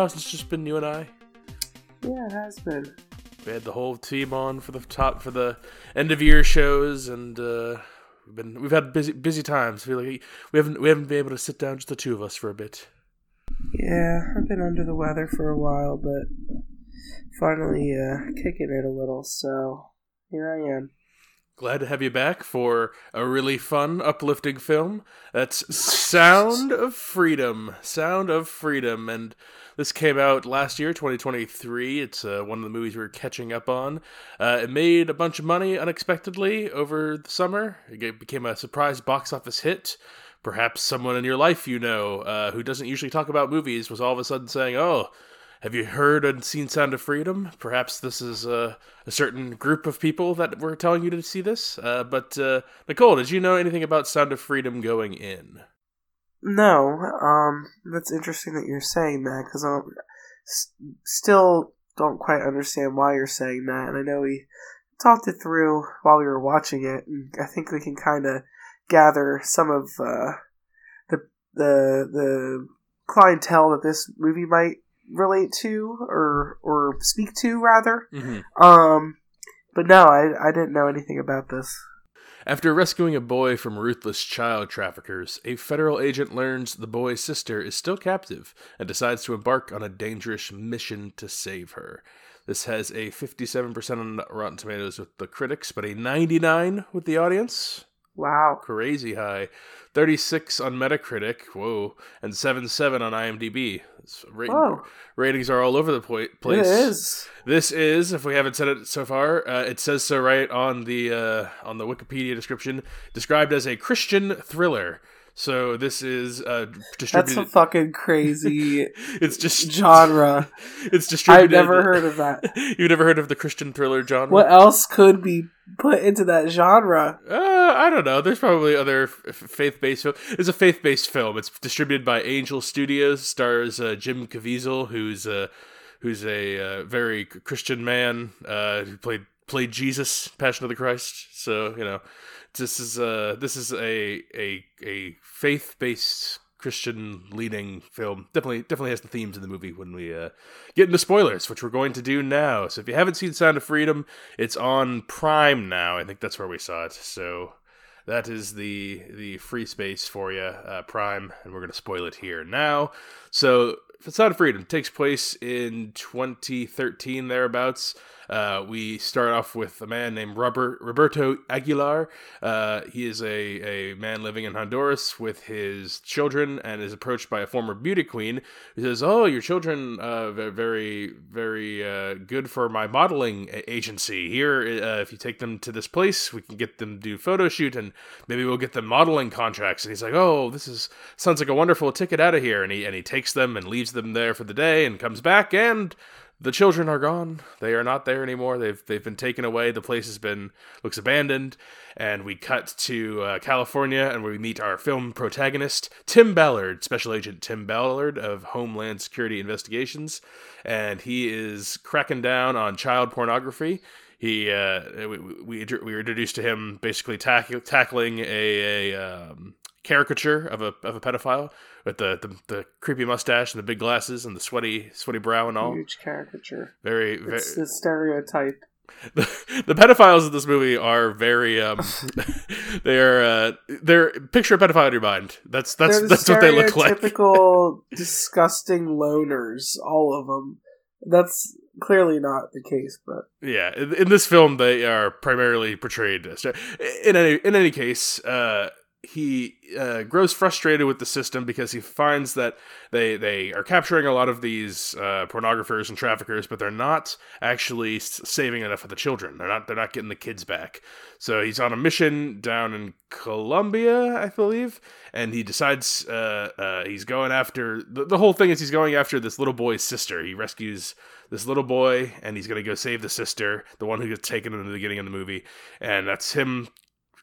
while since it's just been you and I. Yeah, it has been. We had the whole team on for the top for the end of year shows, and uh, we've been we've had busy busy times. feel like we haven't we haven't been able to sit down just the two of us for a bit. Yeah, I've been under the weather for a while, but finally uh, kicking it a little, so here I am. Glad to have you back for a really fun, uplifting film. That's Sound of Freedom. Sound of Freedom. And this came out last year, 2023. It's uh, one of the movies we are catching up on. Uh, it made a bunch of money unexpectedly over the summer. It became a surprise box office hit. Perhaps someone in your life you know uh, who doesn't usually talk about movies was all of a sudden saying, Oh, have you heard and seen Sound of Freedom? Perhaps this is uh, a certain group of people that were telling you to see this. Uh, but uh, Nicole, did you know anything about Sound of Freedom going in? No, um, that's interesting that you're saying that because I s- still don't quite understand why you're saying that, and I know we talked it through while we were watching it, and I think we can kind of gather some of uh, the the the clientele that this movie might relate to or or speak to rather. Mm-hmm. Um, but no, I I didn't know anything about this. After rescuing a boy from ruthless child traffickers, a federal agent learns the boy's sister is still captive and decides to embark on a dangerous mission to save her. This has a 57% on Rotten Tomatoes with the critics, but a 99 with the audience. Wow. Crazy high. 36 on Metacritic, whoa, and 77 on IMDb. Ra- Whoa. ratings are all over the place. It is. This is, if we haven't said it so far, uh, it says so right on the uh, on the Wikipedia description, described as a Christian thriller. So this is uh, That's a fucking crazy it's just genre. It's distributed. I've never heard of that. You've never heard of the Christian thriller genre? What else could be put into that genre? Uh, I don't know. There's probably other f- faith-based film. It's a faith-based film. It's distributed by Angel Studios. Stars uh, Jim Caviezel, who's a who's a uh, very Christian man uh, who played played Jesus, Passion of the Christ. So you know, this is a this is a a a faith-based Christian leading film. Definitely definitely has the themes in the movie when we uh, get into spoilers, which we're going to do now. So if you haven't seen Sound of Freedom, it's on Prime now. I think that's where we saw it. So that is the the free space for you, uh, Prime, and we're going to spoil it here now. So Sound of Freedom takes place in 2013 thereabouts. Uh, we start off with a man named Robert, Roberto Aguilar. Uh, he is a, a man living in Honduras with his children and is approached by a former beauty queen who says, Oh, your children uh, very, very uh, good for my modeling agency. Here, uh, if you take them to this place, we can get them to do photo shoot and maybe we'll get them modeling contracts. And he's like, Oh, this is sounds like a wonderful ticket out of here. And he, and he takes them and leaves them there for the day and comes back and the children are gone. They are not there anymore. They've they've been taken away. The place has been looks abandoned. And we cut to uh, California, and we meet our film protagonist, Tim Ballard, Special Agent Tim Ballard of Homeland Security Investigations, and he is cracking down on child pornography. He uh, we, we we were introduced to him basically tack- tackling a, a um, caricature of a of a pedophile with the, the the creepy mustache and the big glasses and the sweaty sweaty brow and all. Huge caricature. Very, very It's the stereotype. the, the pedophiles in this movie are very um they are uh they're picture a pedophile in your mind. That's that's the that's what they look like. Typical disgusting loners, all of them. That's clearly not the case, but Yeah, in, in this film they are primarily portrayed as in any in any case, uh he uh, grows frustrated with the system because he finds that they they are capturing a lot of these uh, pornographers and traffickers, but they're not actually saving enough of the children. They're not they're not getting the kids back. So he's on a mission down in Colombia, I believe, and he decides uh, uh, he's going after the, the whole thing is he's going after this little boy's sister. He rescues this little boy, and he's gonna go save the sister, the one who gets taken in the beginning of the movie, and that's him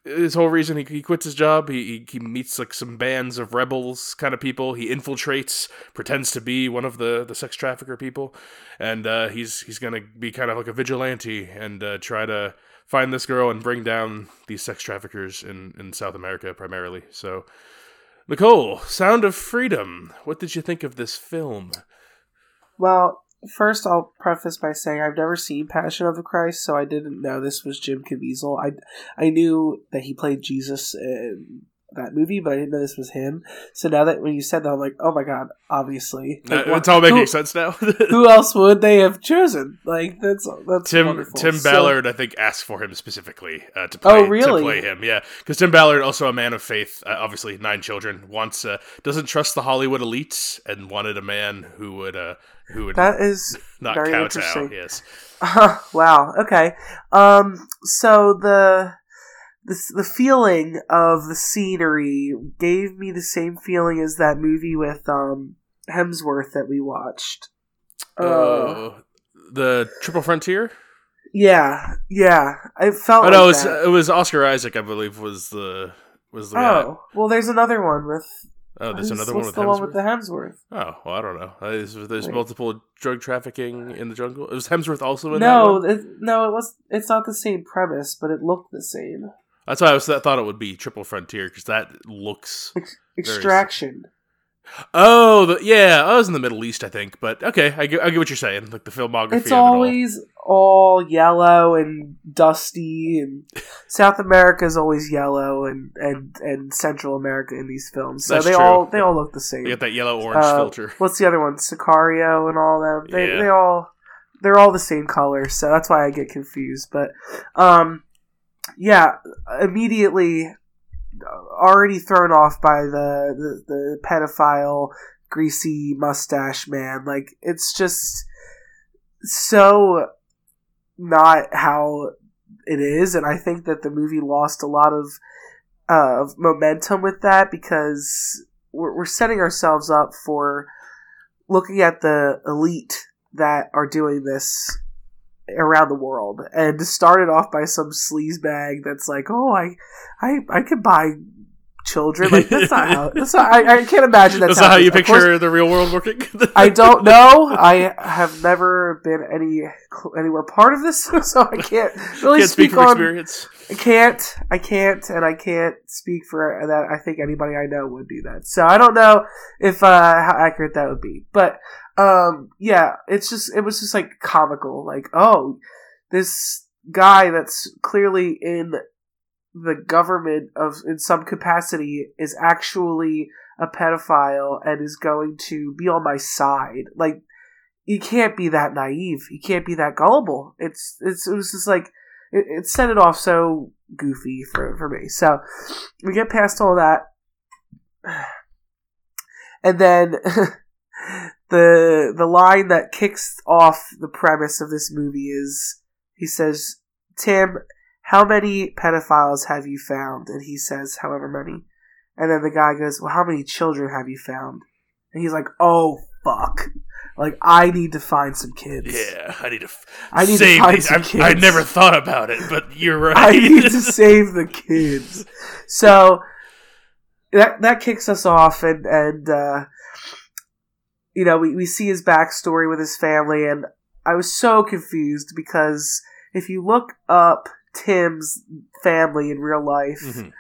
his whole reason he, he quits his job. He, he meets like some bands of rebels kind of people. He infiltrates, pretends to be one of the the sex trafficker people, and uh, he's he's gonna be kind of like a vigilante and uh, try to find this girl and bring down these sex traffickers in in South America primarily. So. Nicole, Sound of Freedom. What did you think of this film? Well, first I'll preface by saying I've never seen Passion of the Christ, so I didn't know this was Jim Caviezel. I I knew that he played Jesus in that movie, but I didn't know this was him. So now that when you said that, I'm like, oh my god, obviously, like, Uh, it's all making who, sense now. who else would they have chosen? Like that's that's Tim wonderful. Tim So- Ballard, I think, asked for him specifically uh, to play. Oh, really? To play him, yeah, because Tim Ballard, also a man of faith, uh, obviously nine children, wants uh, doesn't trust the Hollywood elites, and wanted a man who would uh, who would that is not very kowtow. Yes, wow. Okay. Um. So the the the feeling of the scenery gave me the same feeling as that movie with um Hemsworth that we watched. Uh, uh, the Triple Frontier. yeah, yeah. I felt. Oh like no, it was, that. it was Oscar Isaac, I believe, was the was the guy. Oh well, there's another one with. Oh, there's another one with the Hemsworth. one with the Hemsworth? Oh, well, I don't know. Uh, There's, there's multiple drug trafficking in the jungle. It was Hemsworth also in that No, one? it, no, it was. It's not the same premise, but it looked the same. That's why I was I thought it would be Triple Frontier because that looks. Extraction. Oh, the, yeah, I was in the Middle East, I think, but okay, I get, I get what you're saying. Like the filmography. It's of it all. always all yellow and dusty, and South America is always yellow, and, and, and Central America in these films. So That's they true. all they all look the same. You got that yellow orange Uh, filter. What's the other one? Sicario and all them. They Yeah. they all they're all the same color, so that's why I get confused. But um, yeah, immediately uh, already thrown off by the the, the pedophile greasy mustache man. Like it's just so not how it is, and I think that the movie lost a lot of uh, of momentum with that because we're, we're setting ourselves up for looking at the elite that are doing this around the world and started off by some sleaze bag that's like oh i i i could buy children like that's not how that's not i, I can't imagine that's, That's not how you of course, picture the real world working. I don't know. I have never been any anywhere part of this, so I can't really Can't speak speak, on. experience. I can't. I can't, and I can't speak for that. I think anybody I know would do that. So I don't know if uh, how accurate that would be, but um, yeah, it's just it was just like comical. Like, oh, this guy that's clearly in the government of in some capacity is actually a pedophile and is going to be on my side. Like, you can't be that naive. You can't be that gullible. It's it's it was just like it, it set it off so goofy for for me. So we get past all that, and then the the line that kicks off the premise of this movie is he says, "Tim, how many pedophiles have you found?" And he says, "However many." And then the guy goes, "Well, how many children have you found?" And he's like, "Oh fuck." Like I need to find some kids. Yeah, I need to. F- I need to save find these. some I, I kids. never thought about it, but you're right. I need to save the kids. So that that kicks us off, and and uh, you know we we see his backstory with his family, and I was so confused because if you look up Tim's family in real life, Mhm.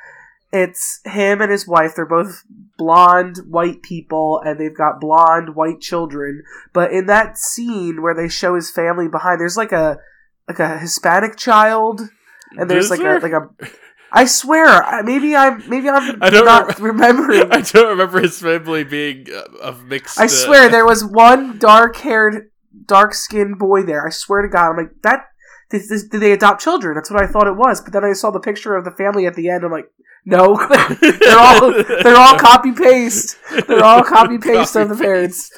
it's him and his wife. They're both blonde white people, and they've got blonde white children. But in that scene where they show his family behind, there's like a like a Hispanic child, and there's Is like there? a like a. I swear, maybe I'm maybe I'm I don't not rem- remembering. I don't remember his family being uh, of mixed. I uh, swear there was one dark-haired, dark-skinned boy there. I swear to God, I'm like that. Did, did they adopt children? That's what I thought it was. But then I saw the picture of the family at the end. I'm like, no, they're all they're all copy paste. They're all copy paste of the parents.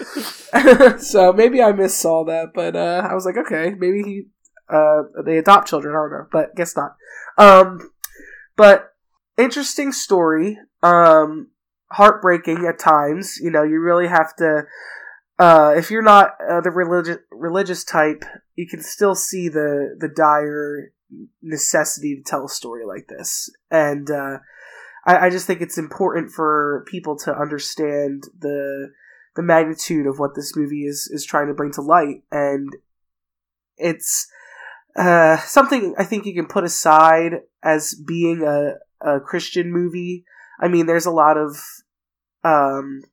so maybe I missaw that, but uh, I was like, okay, maybe he uh, they adopt children. I don't know, but guess not. Um, but interesting story. Um, heartbreaking at times. You know, you really have to. Uh, if you're not uh, the religious religious type, you can still see the the dire necessity to tell a story like this, and uh, I, I just think it's important for people to understand the the magnitude of what this movie is is trying to bring to light, and it's uh, something I think you can put aside as being a, a Christian movie. I mean, there's a lot of um,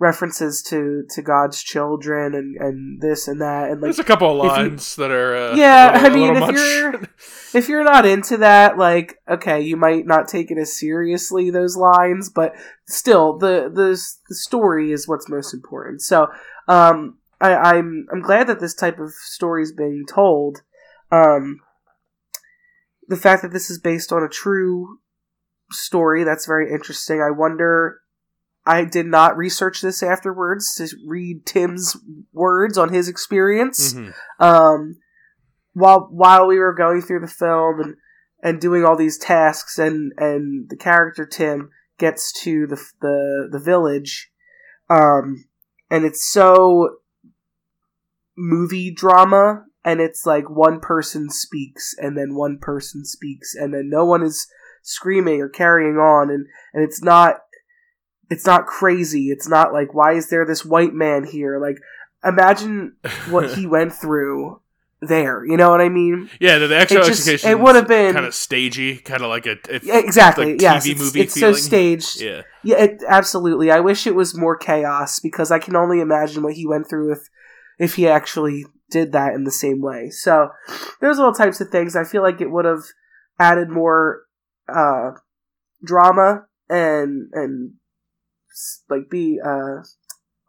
references to, to God's children and, and this and that. And like, there's a couple of lines you, that are uh, yeah. Little, I mean, if much. you're if you're not into that, like, okay, you might not take it as seriously those lines, but still, the the the story is what's most important. So, um, I, I'm I'm glad that this type of story is being told. Um, the fact that this is based on a true story that's very interesting. I wonder. I did not research this afterwards to read Tim's words on his experience. Mm-hmm. Um, while while we were going through the film and and doing all these tasks, and and the character Tim gets to the the the village, um, and it's so movie drama and it's like one person speaks and then one person speaks and then no one is screaming or carrying on and and it's not it's not crazy. It's not like why is there this white man here? Like imagine what he went through there. You know what i mean? Yeah the, the actual it execution it would have been kind of stagey kind of like a yeah, exactly. like yes TV it's, movie it's so staged. Yeah. Yeah it, absolutely. I wish it was more chaos because i can only imagine what he went through with if he actually did that in the same way. So there's all types of things. I feel like it would have added more uh, drama and and like be uh,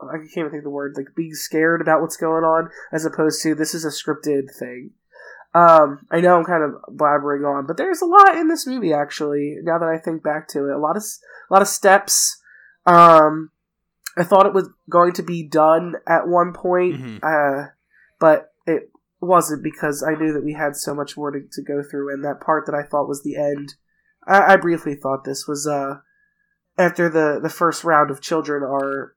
I can't even think of the word like being scared about what's going on as opposed to this is a scripted thing. Um, I know I'm kind of blabbering on, but there's a lot in this movie actually. Now that I think back to it, a lot of a lot of steps. Um, I thought it was going to be done at one point. Mm-hmm. Uh, but it wasn't because I knew that we had so much more to, to go through, and that part that I thought was the end, I, I briefly thought this was uh after the the first round of children are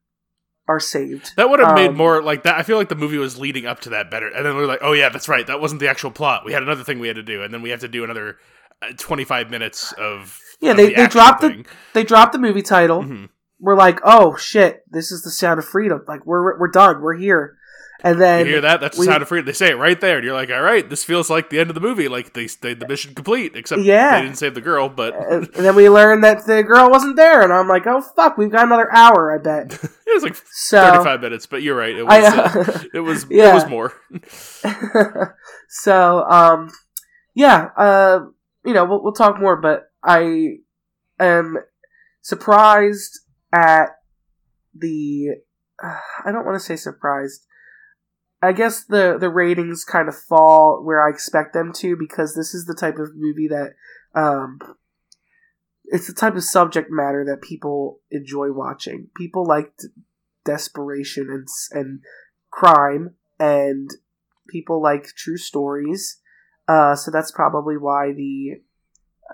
are saved. That would have um, made more like that. I feel like the movie was leading up to that better, and then we are like, oh yeah, that's right, that wasn't the actual plot. We had another thing we had to do, and then we have to do another uh, twenty five minutes of yeah. Of they the they dropped thing. the they dropped the movie title. Mm-hmm. We're like, oh shit, this is the sound of freedom. Like we're we're done. We're here. And then you hear that? That's the sound of freedom. They say it right there, and you're like, "All right, this feels like the end of the movie. Like they, they the mission complete." Except yeah. they didn't save the girl. But and then we learn that the girl wasn't there, and I'm like, "Oh fuck, we've got another hour." I bet it was like so, 35 minutes, but you're right. It was uh, it was yeah. it was more. so um, yeah, uh, you know, we'll, we'll talk more, but I am surprised at the. Uh, I don't want to say surprised I guess the the ratings kind of fall where I expect them to because this is the type of movie that um, it's the type of subject matter that people enjoy watching. People like desperation and and crime, and people like true stories. Uh, so that's probably why the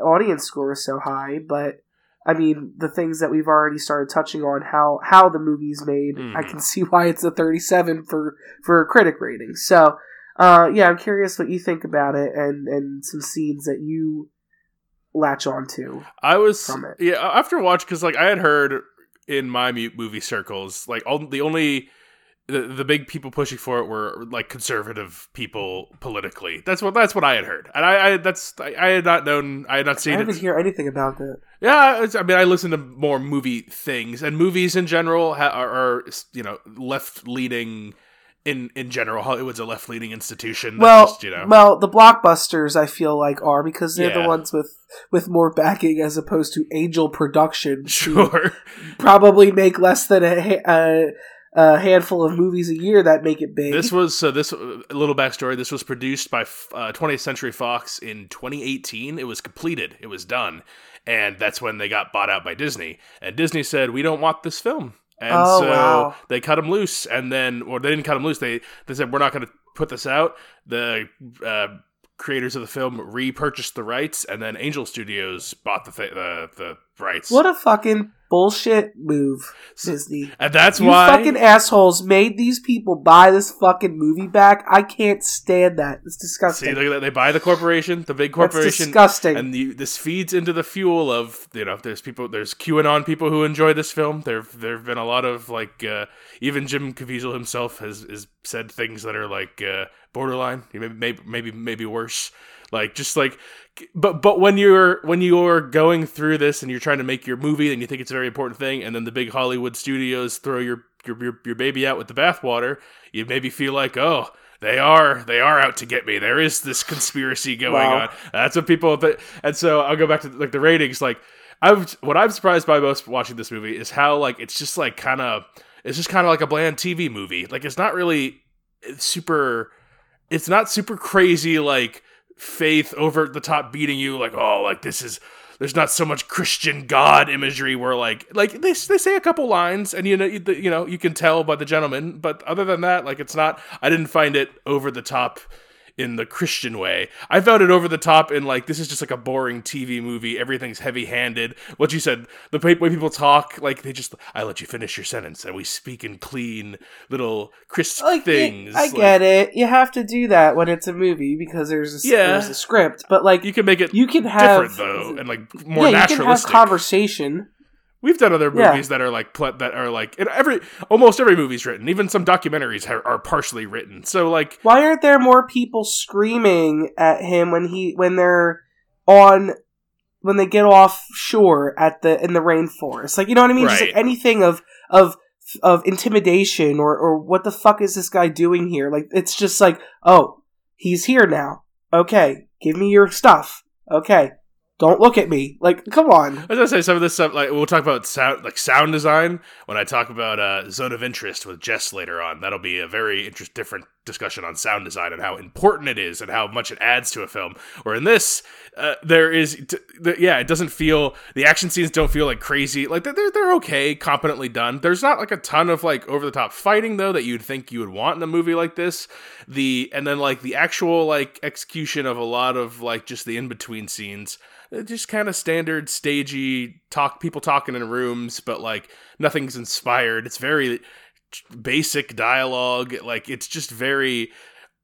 audience score is so high. But I mean, the things that we've already started touching on how how the movie's made, mm. I can see why it's a 37 for for a critic rating. So, uh, yeah, I'm curious what you think about it and and some scenes that you latch onto. I was from it. yeah after watch because like I had heard in my movie circles like all the only the, the big people pushing for it were like conservative people politically. That's what that's what I had heard, and I, I that's I, I, had not known, I had not seen. I didn't it. hear anything about that. Yeah, I mean, I listen to more movie things, and movies in general ha- are, are, you know left leaning. In in general, Hollywood's a left leaning institution. Well, just, you know. well, the blockbusters I feel like are because they're yeah. the ones with with more backing as opposed to Angel Production. Sure, probably make less than a, a a handful of movies a year that make it big. This was so. This a little backstory. This was produced by uh, 20th Century Fox in 2018. It was completed. It was done, and that's when they got bought out by Disney. And Disney said, "We don't want this film." And oh, so wow. they cut him loose, and then, or they didn't cut him loose. They they said, "We're not going to put this out." The uh, creators of the film repurchased the rights, and then Angel Studios bought the th- the, the Right. What a fucking bullshit move, Disney. and that's you why fucking assholes made these people buy this fucking movie back. I can't stand that. It's disgusting. See, look at that. They buy the corporation, the big That's corporation, disgusting. and the, this feeds into the fuel of you know. There's people, there's QAnon people who enjoy this film. There, there have been a lot of like, uh, even Jim Caviezel himself has, has said things that are like uh, borderline, maybe, maybe, maybe, maybe worse. Like just like, but but when you're when you're going through this and you're trying to make your movie and you think it's a very important thing, and then the big Hollywood studios throw your your your, your baby out with the bathwater, you maybe feel like, oh, they are they are out to get me. There is this conspiracy going Wow. on. That's what people. Th- and so I'll go back to like the ratings. Like I've what I'm surprised by most watching this movie is how like it's just like kind of it's just kind of like a bland TV movie. Like it's not really super. It's not super crazy like faith over the top beating you like oh like this is there's not so much Christian God imagery where like like they, they say a couple lines and you know you, you know you can tell by the gentleman but other than that like it's not I didn't find it over the top in the Christian way. I found it over the top in like this is just like a boring TV movie. Everything's heavy-handed. What you said, the way people talk, like they just I let you finish your sentence and we speak in clean little crisp like things. I Like, get it. You have to do that when it's a movie because there's a, Yeah. there's a script, but like You can make it you can have different though and like more yeah, you can have naturalistic. conversation. We've done other Yeah. movies that are like pl- that are like in every almost every movie's written. Even some documentaries are, are partially written. So like Why aren't there more people screaming at him when he when they're on when they get off shore at the in the rainforest? Like you know what I mean? Just like anything of of of intimidation or or what the fuck is this guy doing here? Like it's just like oh he's here now. Okay, give me your stuff. Okay, don't look at me. Like come on. As I say some of this stuff. Like we'll talk about sound, like sound design when I talk about uh, zone of interest with Jess later on. That'll be a very interest, different discussion on sound design and how important it is and how much it adds to a film. Or in this, uh, there is, t- the, yeah, it doesn't feel the action scenes don't feel like crazy. Like they're they're okay, competently done. There's not like a ton of like over the top fighting though that you'd think you would want in a movie like this. The and then like the actual like execution of a lot of like just the in between scenes uh, just kind of standard stagey talk people talking in rooms but like nothing's inspired it's very basic dialogue like it's just very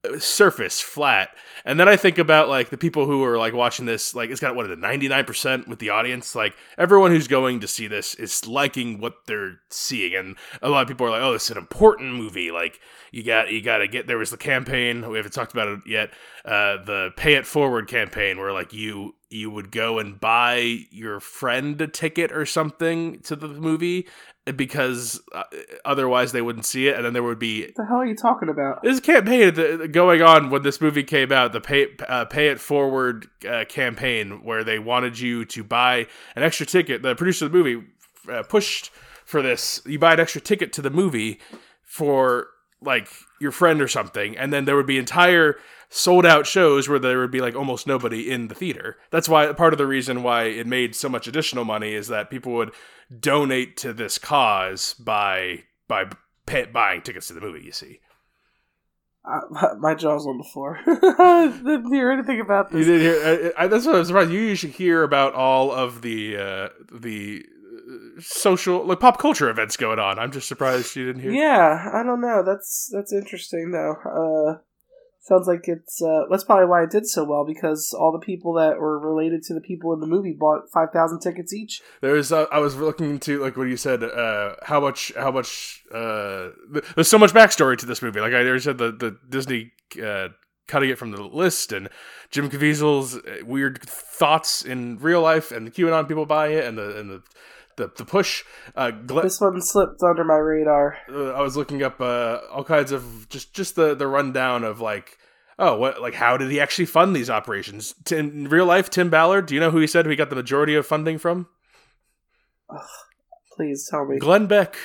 uh, surface flat. And then i think about like the people who are like watching this like it's got what it 99% with the audience? Like everyone who's going to see this is liking what they're seeing. And a lot of people are like oh this is an important movie. Like you got you got to get there was the campaign we haven't talked about it yet uh the pay it forward campaign where like you you would go and buy your friend a ticket or something to the movie because uh, otherwise they wouldn't see it and then there would be What the hell are you talking about? this campaign going on when this movie came out, the pay uh, pay it forward uh, campaign, where they wanted you to buy an extra ticket. The producer of the movie uh, pushed for this. You buy an extra ticket to the movie for like your friend or something, and then there would be entire sold out shows where there would be like almost nobody in the theater. That's why part of the reason why it made so much additional money is that people would donate to this cause by by pay, buying tickets to the movie. You see. Uh, my jaw's on the floor. Didn't hear anything about You this. did hear. I, I, that's what I was surprised. You usually hear about all of the uh, the uh, social, like pop culture events going on. I'm just surprised you didn't hear. Yeah, I don't know. That's that's interesting though. Uh, sounds like it's uh, that's probably why it did so well because all the people that were related to the people in the movie bought five thousand tickets each. There's. Uh, I was looking into like what you said. Uh, how much? How much? Uh, th- there's so much backstory to this movie. Like I already said, the the Disney. Uh, Cutting it from the list and Jim Caviezel's uh, weird thoughts in real life and the QAnon people buying it and the and the the, the push. Uh, Gle- This one slipped under my radar. uh, I was looking up uh, all kinds of just just the the rundown of like oh what like how did he actually fund these operations in real life Tim Ballard do you know who he said he got the majority of funding from Please tell me. Glenn Beck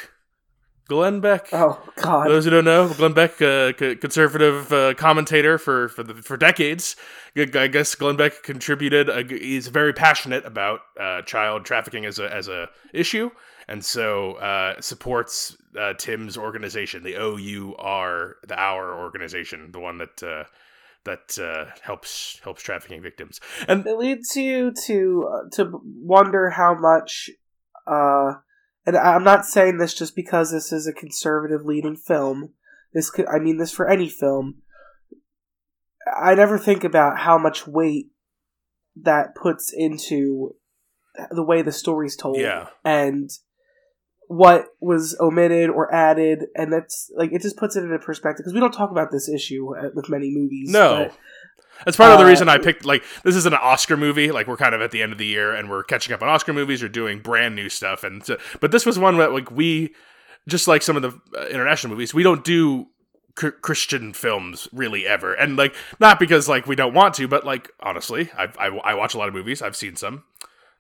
Glenn Beck Oh God. those who don't know Glenn Beck uh, c- conservative uh, commentator for for the, for decades I guess Glenn Beck contributed uh, he's very passionate about uh, child trafficking as a as a issue and so uh, supports uh, Tim's organization, the OUR, the Our organization, the one that uh, that uh, helps helps trafficking victims. And it leads you to uh, to wonder how much. Uh, and I'm not saying this just because this is a conservative leading film. This could, I mean this for any film. I never think about how much weight that puts into the way the story's told. Yeah. And what was omitted or added, and that's like it just puts it into perspective because we don't talk about this issue uh, with many movies. No, that's part of the uh, reason I picked. Like, this is an Oscar movie. Like, we're kind of at the end of the year, and we're catching up on Oscar movies or doing brand new stuff. And so, but this was one that like we, just like some of the uh, international movies, we don't do Christian films really ever. And like, not because like we don't want to, but like honestly, I I, I watch a lot of movies. I've seen some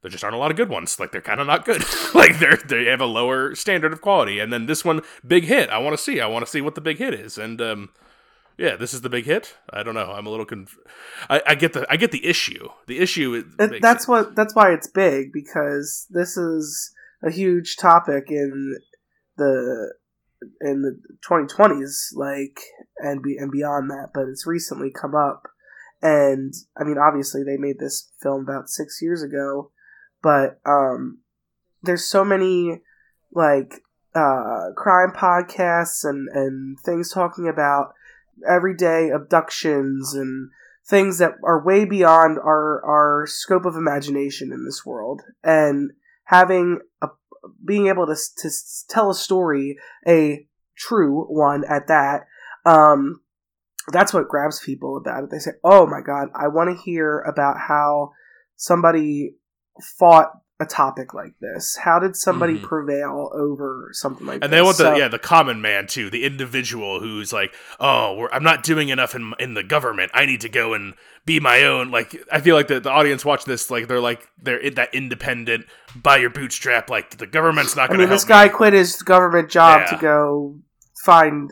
there just aren't a lot of good ones. Like they're kind of not good. like they're they have a lower standard of quality. And then this one, big hit. I want to see. I want to see what the big hit is. And um, yeah, this is the big hit. I don't know. I'm a little conf- I, I get the I get the issue. The issue is That- that's what that's why it's big because this is a huge topic in the in the 2020s like and be, and beyond that but it's recently come up and i mean obviously they made this film about 6 years ago but um there's so many like uh crime podcasts and and things talking about everyday abductions and things that are way beyond our our scope of imagination in this world. And having a being able to to tell a story a true one at that um that's what grabs people about it. They say oh my god i want to hear about how somebody fought a topic like this how did somebody Mhm. prevail over something like and this And they want the So- yeah the common man too, the individual who's like, oh, we're, I'm not doing enough in in the government. I need to go and be my own. Like I feel like the, the audience watch this like they're like they're in that independent by your bootstrap. Like the government's not I going to mean, help this guy me. quit his government job Yeah. to go find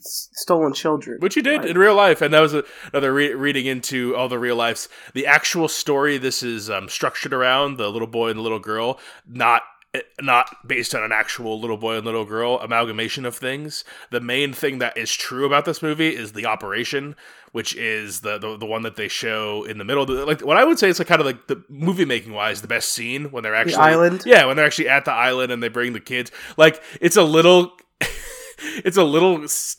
stolen children. Which he did in real life, and that was a, another re- reading into all the real lives. The actual story this is um, structured around the little boy and the little girl, not eh, not based on an actual little boy and little girl amalgamation of things. The main thing that is true about this movie is the operation, which is the the, the one that they show in the middle. The- Like what I would say is like kind of like the movie making wise, the best scene when they're actually island? Yeah, when they're actually at the island and they bring the kids. Like it's a little. it's a little s-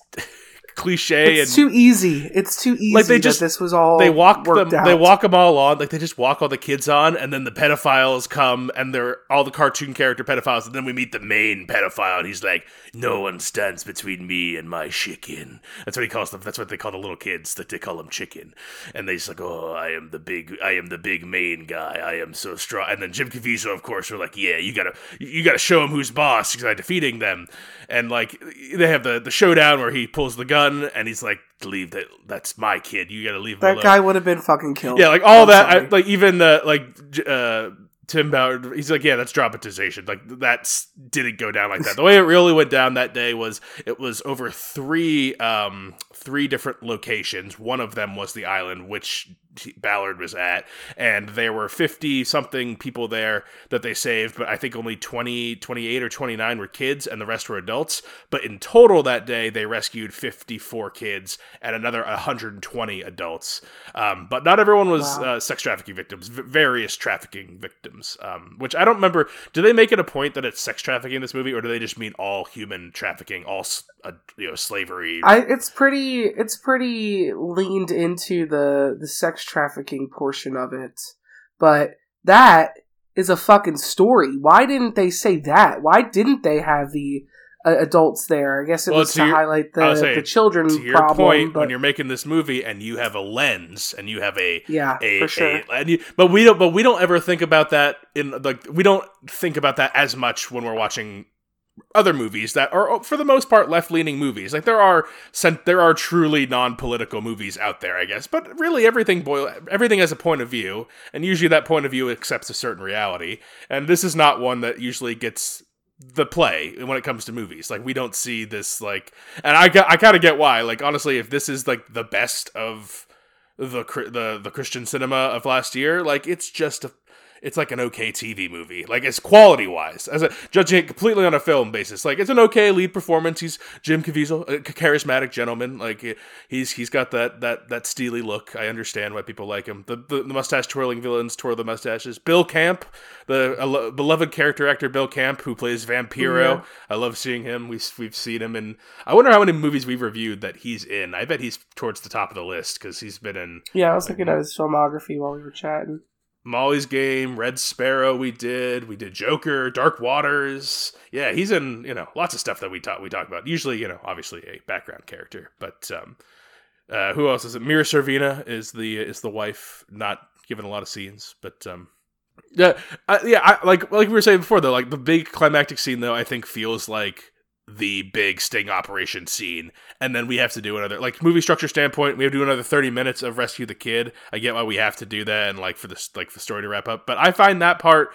cliche It's and too easy. It's too easy. Like, they that just- this was all they walk them out. they walk them all on like they just walk all the kids on and then the pedophiles come and they're all the cartoon character pedophiles and then we meet the main pedophile and he's like no one stands between me and my chicken that's what he calls them that's what they call the little kids that they call them chicken and they just like oh i am the big i am the big main guy i am so strong and then jim caviezel of course are like yeah you gotta you gotta show him who's boss by defeating them and like they have the the showdown where he pulls the gun and he's like leave that that's my kid you gotta leave that alone guy would have been fucking killed. yeah, like all I'm that, I, like even the like uh Tim Ballard, he's like, yeah, that's dramatization. Like that's didn't go down like that. The way it really went down that day was it was over three um three different locations. One of them was the island which Ballard was at, and there were 50 something people there that they saved, but I think only 20, 28 or 29 were kids and the rest were adults. But in total that day, they rescued 54 kids and another 120 adults. Um, but not everyone was Wow. uh, sex trafficking victims, v- various trafficking victims, um, which I don't remember. Do they make it a point that it's sex trafficking in this movie, or do they just mean all human trafficking, all uh, you know slavery? I it's pretty it's pretty leaned into the the sex trafficking portion of it, but that is a fucking story. Why didn't they say that? Why didn't they have the uh, adults there? I guess it Well, was to to your- highlight the say, the children to your problem. point, but when you're making this movie and you have a lens and you have a yeah, a, for sure. a- and you, but we don't but we don't ever think about that in like we don't think about that as much when we're watching other movies that are for the most part left-leaning movies. Like there are there are truly non-political movies out there i guess. But really everything boil everything has a point of view and usually that point of view accepts a certain reality. And this is not one that usually gets the play when it comes to movies. Like we don't see this like and i i kind of get why. Like honestly if this is like the best of the the the Christian cinema of last year. Like it's just a it's like an okay TV movie. Like it's quality wise, as a judging it completely on a film basis. Like it's an okay lead performance. He's Jim Caviezel, a charismatic gentleman. Like he's he's got that that that steely look. I understand why people like him. The the, the mustache twirling villains twirl the mustaches. Bill Camp, the uh, beloved character actor Bill Camp, who plays Vampiro. Yeah. I love seeing him. We we've seen him and I wonder how many movies we've reviewed that he's in. I bet he's towards the top of the list because he's been in. Yeah, I was looking at his filmography while we were chatting. Molly's Game, Red Sparrow. We did. We did Joker, Dark Waters. Yeah, he's in you know lots of stuff that we talk we talk about. Usually, you know, obviously a background character, but um, uh, who else is it? Mira Sorvino is the is the wife. Not given a lot of scenes, but um, yeah, I, yeah. I, like like we were saying before though, like the big climactic scene though, I think feels like the big sting operation scene and then we have to do another like movie structure standpoint we have to do another 30 minutes of rescue the kid. I get why we have to do that and like for this like the story to wrap up but i find that part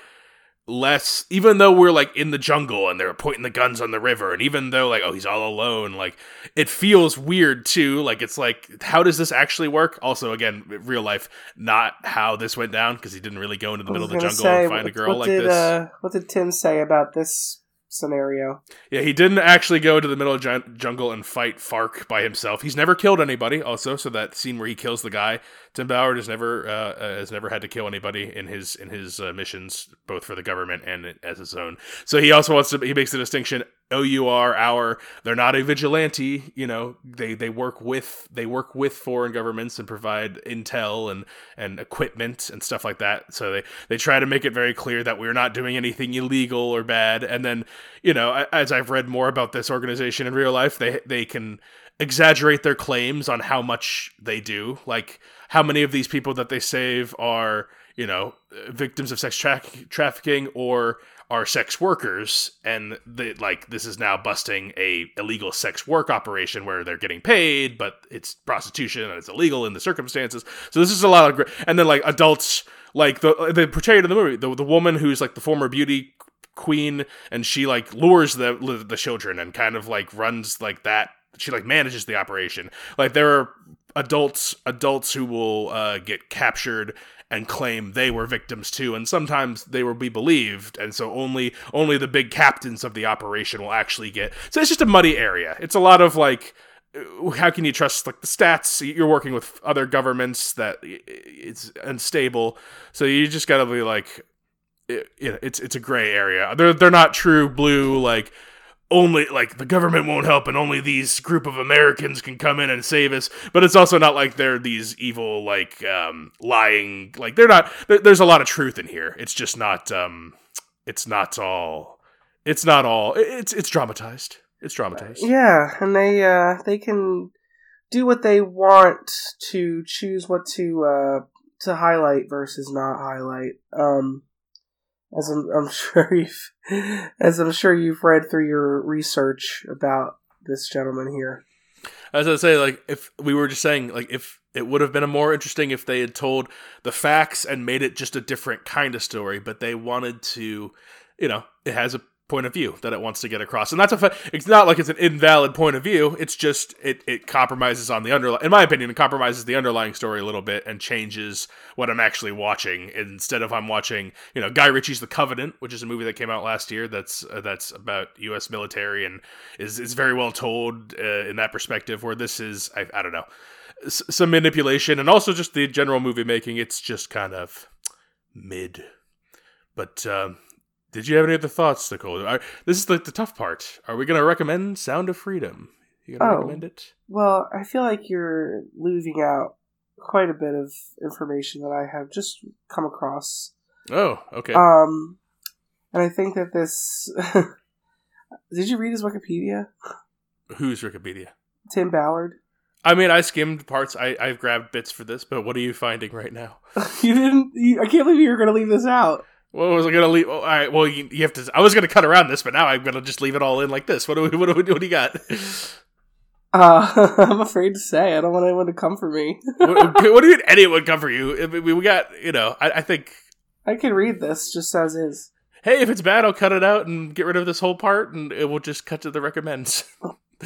less even though we're like in the jungle and they're pointing the guns on the river and even though like oh he's all alone like it feels weird too like it's like how does this actually work? Also again real life not how this went down because he didn't really go into the middle of the jungle say, and find a girl like did, this. uh, what did tim say about this scenario. Yeah, he didn't actually go to the middle of jungle and fight FARC by himself. He's never killed anybody. Also, so that scene where he kills the guy, Tim Ballard has never uh, uh, has never had to kill anybody in his in his uh, missions, both for the government and as his own. So he also wants to. He makes the distinction: OUR, our. They're not a vigilante. You know, they they work with they work with foreign governments and provide intel and and equipment and stuff like that. So they they try to make it very clear that we're not doing anything illegal or bad. And then you know, as I've read more about this organization in real life, they they can exaggerate their claims on how much they do. Like how many of these people that they save are, you know, victims of sex tra- trafficking or are sex workers and like this is now busting a illegal sex work operation where they're getting paid but it's prostitution and it's illegal in the circumstances so this is a lot of and then like adults like the they portrayed in the movie the, the woman who's like the former beauty queen and she like lures the the children and kind of like runs like that she like manages the operation. Like there are adults adults who will uh, get captured and claim they were victims too and sometimes they will be believed and so only only the big captains of the operation will actually get so it's just a muddy area. It's a lot of like uh, how can you trust like the stats? You're working with other governments that it's unstable so you just gotta be like it, it's it's a gray area. They're they're not true blue like only like the government won't help and only these group of Americans can come in and save us. But it's also not like they're these evil like um lying like they're not there's a lot of truth in here. It's just not um it's not all it's not all it's it's dramatized. It's dramatized. Yeah, and they uh they can do what they want to choose what to uh to highlight versus not highlight. Um as I'm, I'm sure you've as I'm sure you've read through your research about this gentleman here. As I say, like if we were just saying, like if it would have been a more interesting if they had told the facts and made it just a different kind of story, but they wanted to, you know, it has a point of view that it wants to get across. And that's a fa- it's not like it's an invalid point of view. It's just it it compromises on the underlying in my opinion, it compromises the underlying story a little bit and changes what I'm actually watching instead of I'm watching, you know, Guy Ritchie's The Covenant, which is a movie that came out last year that's uh, that's about US military and is is very well told uh, in that perspective where this is I, I don't know, s- some manipulation and also just the general movie making it's just kind of mid. But um, did you have any other thoughts, Nicole? Are, this is the, the tough part. Are we going to recommend Sound of Freedom? You going to oh, recommend it? Well, I feel like you're leaving out quite a bit of information that I have just come across. Oh, okay. Um, and I think that this. Did you read his Wikipedia? Who's Wikipedia? Tim Ballard. I mean, I skimmed parts. I, I've grabbed bits for this, but what are you finding right now? you didn't. You, I can't believe you were going to leave this out. What was I gonna leave? Oh, all right. Well, you, you, have to. I was gonna cut around this, but now I'm gonna just leave it all in like this. What do we? What do, we, what do you got? Uh, I'm afraid to say. I don't want anyone to come for me. what, what, do you mean anyone come for you? We, we got. You know. I, I think I can read this just as is. Hey, if it's bad, I'll cut it out and get rid of this whole part, and it will just cut to the recommends.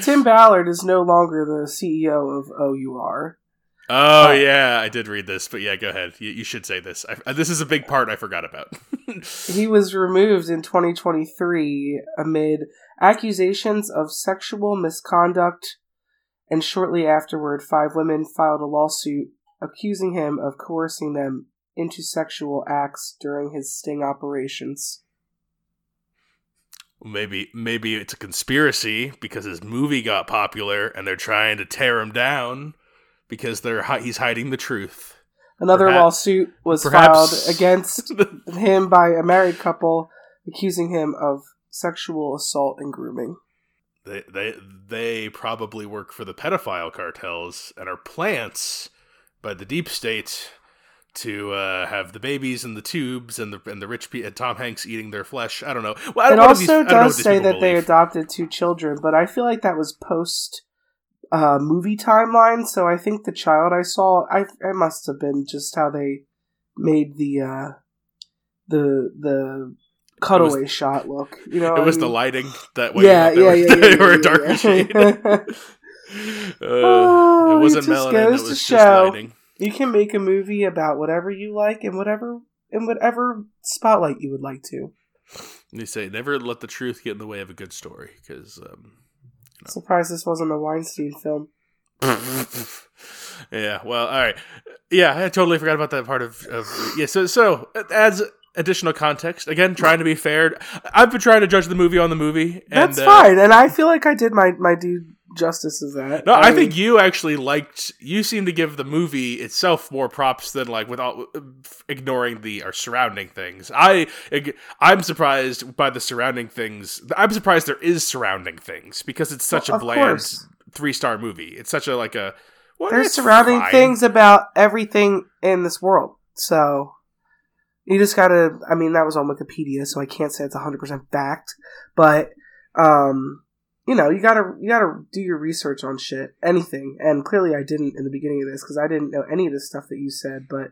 Tim Ballard is no longer the CEO of OUR. Oh yeah, I did read this, but yeah, go ahead. You, you should say this. I, this is a big part I forgot about. he was removed in 2023 amid accusations of sexual misconduct, and shortly afterward, five women filed a lawsuit accusing him of coercing them into sexual acts during his sting operations. Maybe maybe it's a conspiracy because his movie got popular and they're trying to tear him down because they're he's hiding the truth. Another perhaps, lawsuit was perhaps... filed against him by a married couple, accusing him of sexual assault and grooming. They they they probably work for the pedophile cartels and are plants by the deep state to uh, have the babies in the tubes and the and the rich pe- and Tom Hanks eating their flesh. I don't know. Well, it also these, does say that believe. they adopted two children, but I feel like that was post uh, movie timeline. So I think the child I saw, I I must have been just how they made the uh, the the cutaway was, shot look. You know, it was I mean? the lighting that way. Yeah, yeah, yeah, yeah, Or a darker yeah. shade. uh, oh, it wasn't it melanin. It was just show, lighting. You can make a movie about whatever you like and whatever in whatever spotlight you would like to. They say never let the truth get in the way of a good story because um, no. Surprised this wasn't a Weinstein film. yeah, well, all right. Yeah, I totally forgot about that part of, of yeah. So, so as additional context, again, trying to be fair. I've been trying to judge the movie on the movie. And, That's uh, fine, and I feel like I did my my due justice as that. No, I, I mean, think you actually liked. You seem to give the movie itself more props than like without ignoring the or surrounding things. I I'm surprised by the surrounding things. I'm surprised there is surrounding things because it's such well, a bland three star movie. It's such a like a. Well, There's surrounding fine. things about everything in this world, so. You just gotta. I mean, that was on Wikipedia, so I can't say it's 100% fact. But um, you know, you gotta you gotta do your research on shit, anything. And clearly, I didn't in the beginning of this because I didn't know any of the stuff that you said. But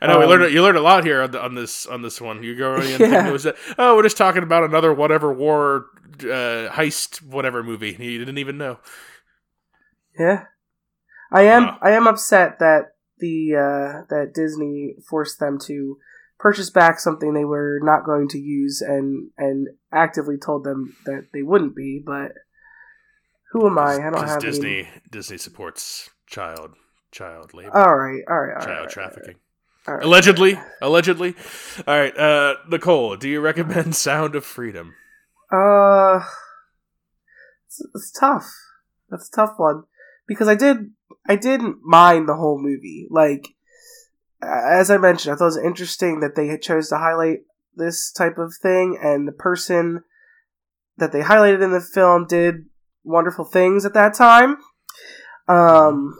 I know um, we learned you learned a lot here on, the, on this on this one. You go yeah. was that, oh, we're just talking about another whatever war uh, heist whatever movie. You didn't even know. Yeah, I am. I am upset that the uh, that Disney forced them to purchase back something they were not going to use and and actively told them that they wouldn't be, but who am I? I don't have Disney. Any... Disney supports child child labor. All right, all right, all child right, trafficking. All right. Allegedly, allegedly. All right, uh, Nicole, do you recommend Sound of Freedom? Uh, it's, it's tough. That's a tough one because I did I didn't mind the whole movie. Like as I mentioned, I thought it was interesting that they chose to highlight this type of thing, and the person that they highlighted in the film did wonderful things at that time. Um,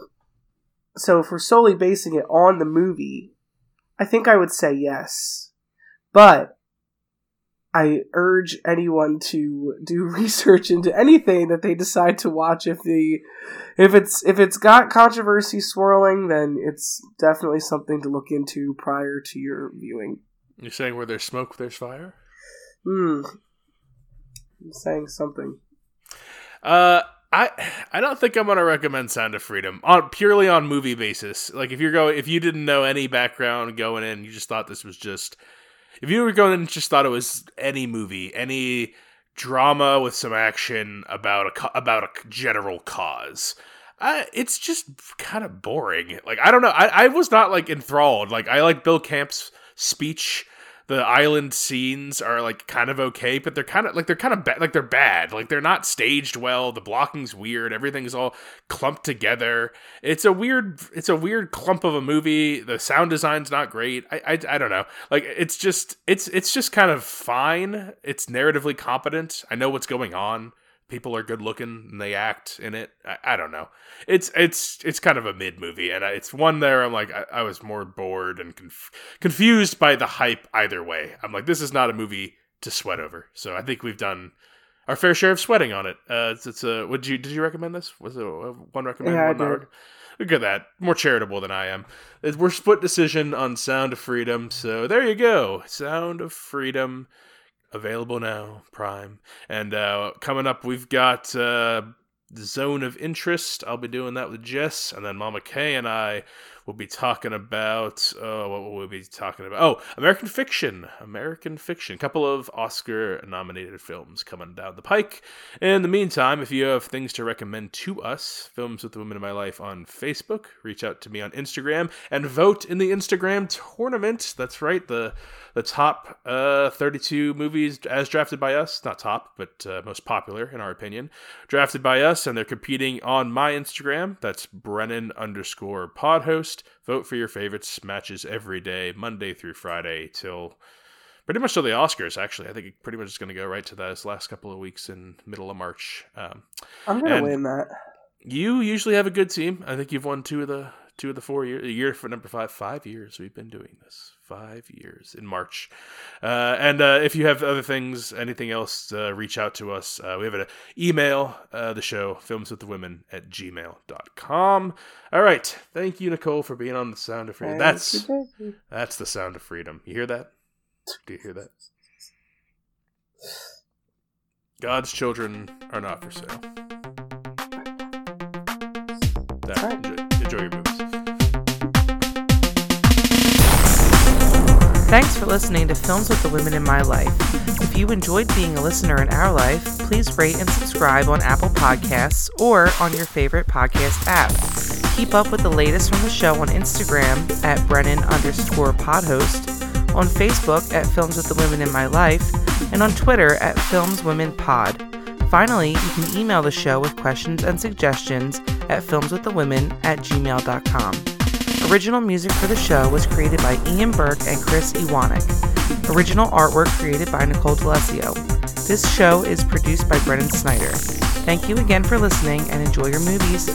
so if we're solely basing it on the movie, I think I would say yes. But I urge anyone to do research into anything that they decide to watch. If the if it's if it's got controversy swirling, then it's definitely something to look into prior to your viewing. You're saying where there's smoke, there's fire. Hmm. I'm saying something. Uh, I I don't think I'm gonna recommend Sound of Freedom on purely on movie basis. Like if you're going, if you didn't know any background going in, you just thought this was just. If you were going and just thought it was any movie, any drama with some action about a about a general cause. I, it's just kind of boring. Like I don't know. I, I was not like enthralled. Like I like Bill Camp's speech the island scenes are like kind of okay, but they're kind of like they're kind of bad. Like they're bad. Like they're not staged well. The blocking's weird. Everything's all clumped together. It's a weird. It's a weird clump of a movie. The sound design's not great. I I, I don't know. Like it's just it's it's just kind of fine. It's narratively competent. I know what's going on people are good looking and they act in it. I, I, don't know. It's it's it's kind of a mid movie, and it's one there. I'm like I, I was more bored and conf- confused by the hype either way. I'm like this is not a movie to sweat over. So I think we've done our fair share of sweating on it. Uh, it's, it's a. Would you did you recommend this? Was it one recommend? Yeah, one I did. Look at that. More charitable than I am. We're split decision on Sound of Freedom. So there you go. Sound of Freedom available now, Prime. And uh, coming up, we've got uh, Zone of Interest. I'll be doing that with Jess, and then Mama Kay and I will be talking about. Uh, what will we be talking about? Oh, American Fiction. American Fiction. A couple of Oscar nominated films coming down the pike. In the meantime, if you have things to recommend to us, Films with the Women in My Life on Facebook, reach out to me on Instagram and vote in the Instagram tournament. That's right. The the top uh, 32 movies as drafted by us, not top, but uh, most popular in our opinion, drafted by us, and they're competing on my Instagram. That's Brennan underscore podhost. Vote for your favorites. Matches every day, Monday through Friday, till pretty much till the Oscars. Actually, I think it pretty much is going to go right to those last couple of weeks in middle of March. Um, I'm gonna win that. You usually have a good team. I think you've won two of the two of the four years. A year for number five. Five years we've been doing this five years in March. Uh, and uh, if you have other things, anything else, uh, reach out to us. Uh, we have an email, uh, the show, films with the women at gmail.com. All right. Thank you, Nicole, for being on the Sound of Freedom. That's, that's the Sound of Freedom. You hear that? Do you hear that? God's children are not for sale. That, enjoy your. Thanks for listening to Films with the Women in My Life. If you enjoyed being a listener in our life, please rate and subscribe on Apple Podcasts or on your favorite podcast app. Keep up with the latest from the show on Instagram at Brennan underscore podhost, on Facebook at Films with the Women in My Life, and on Twitter at Films Women Pod. Finally, you can email the show with questions and suggestions at filmswiththewomen at gmail.com. Original music for the show was created by Ian Burke and Chris Iwanek. Original artwork created by Nicole D'Alessio. This show is produced by Brennan Snyder. Thank you again for listening and enjoy your movies.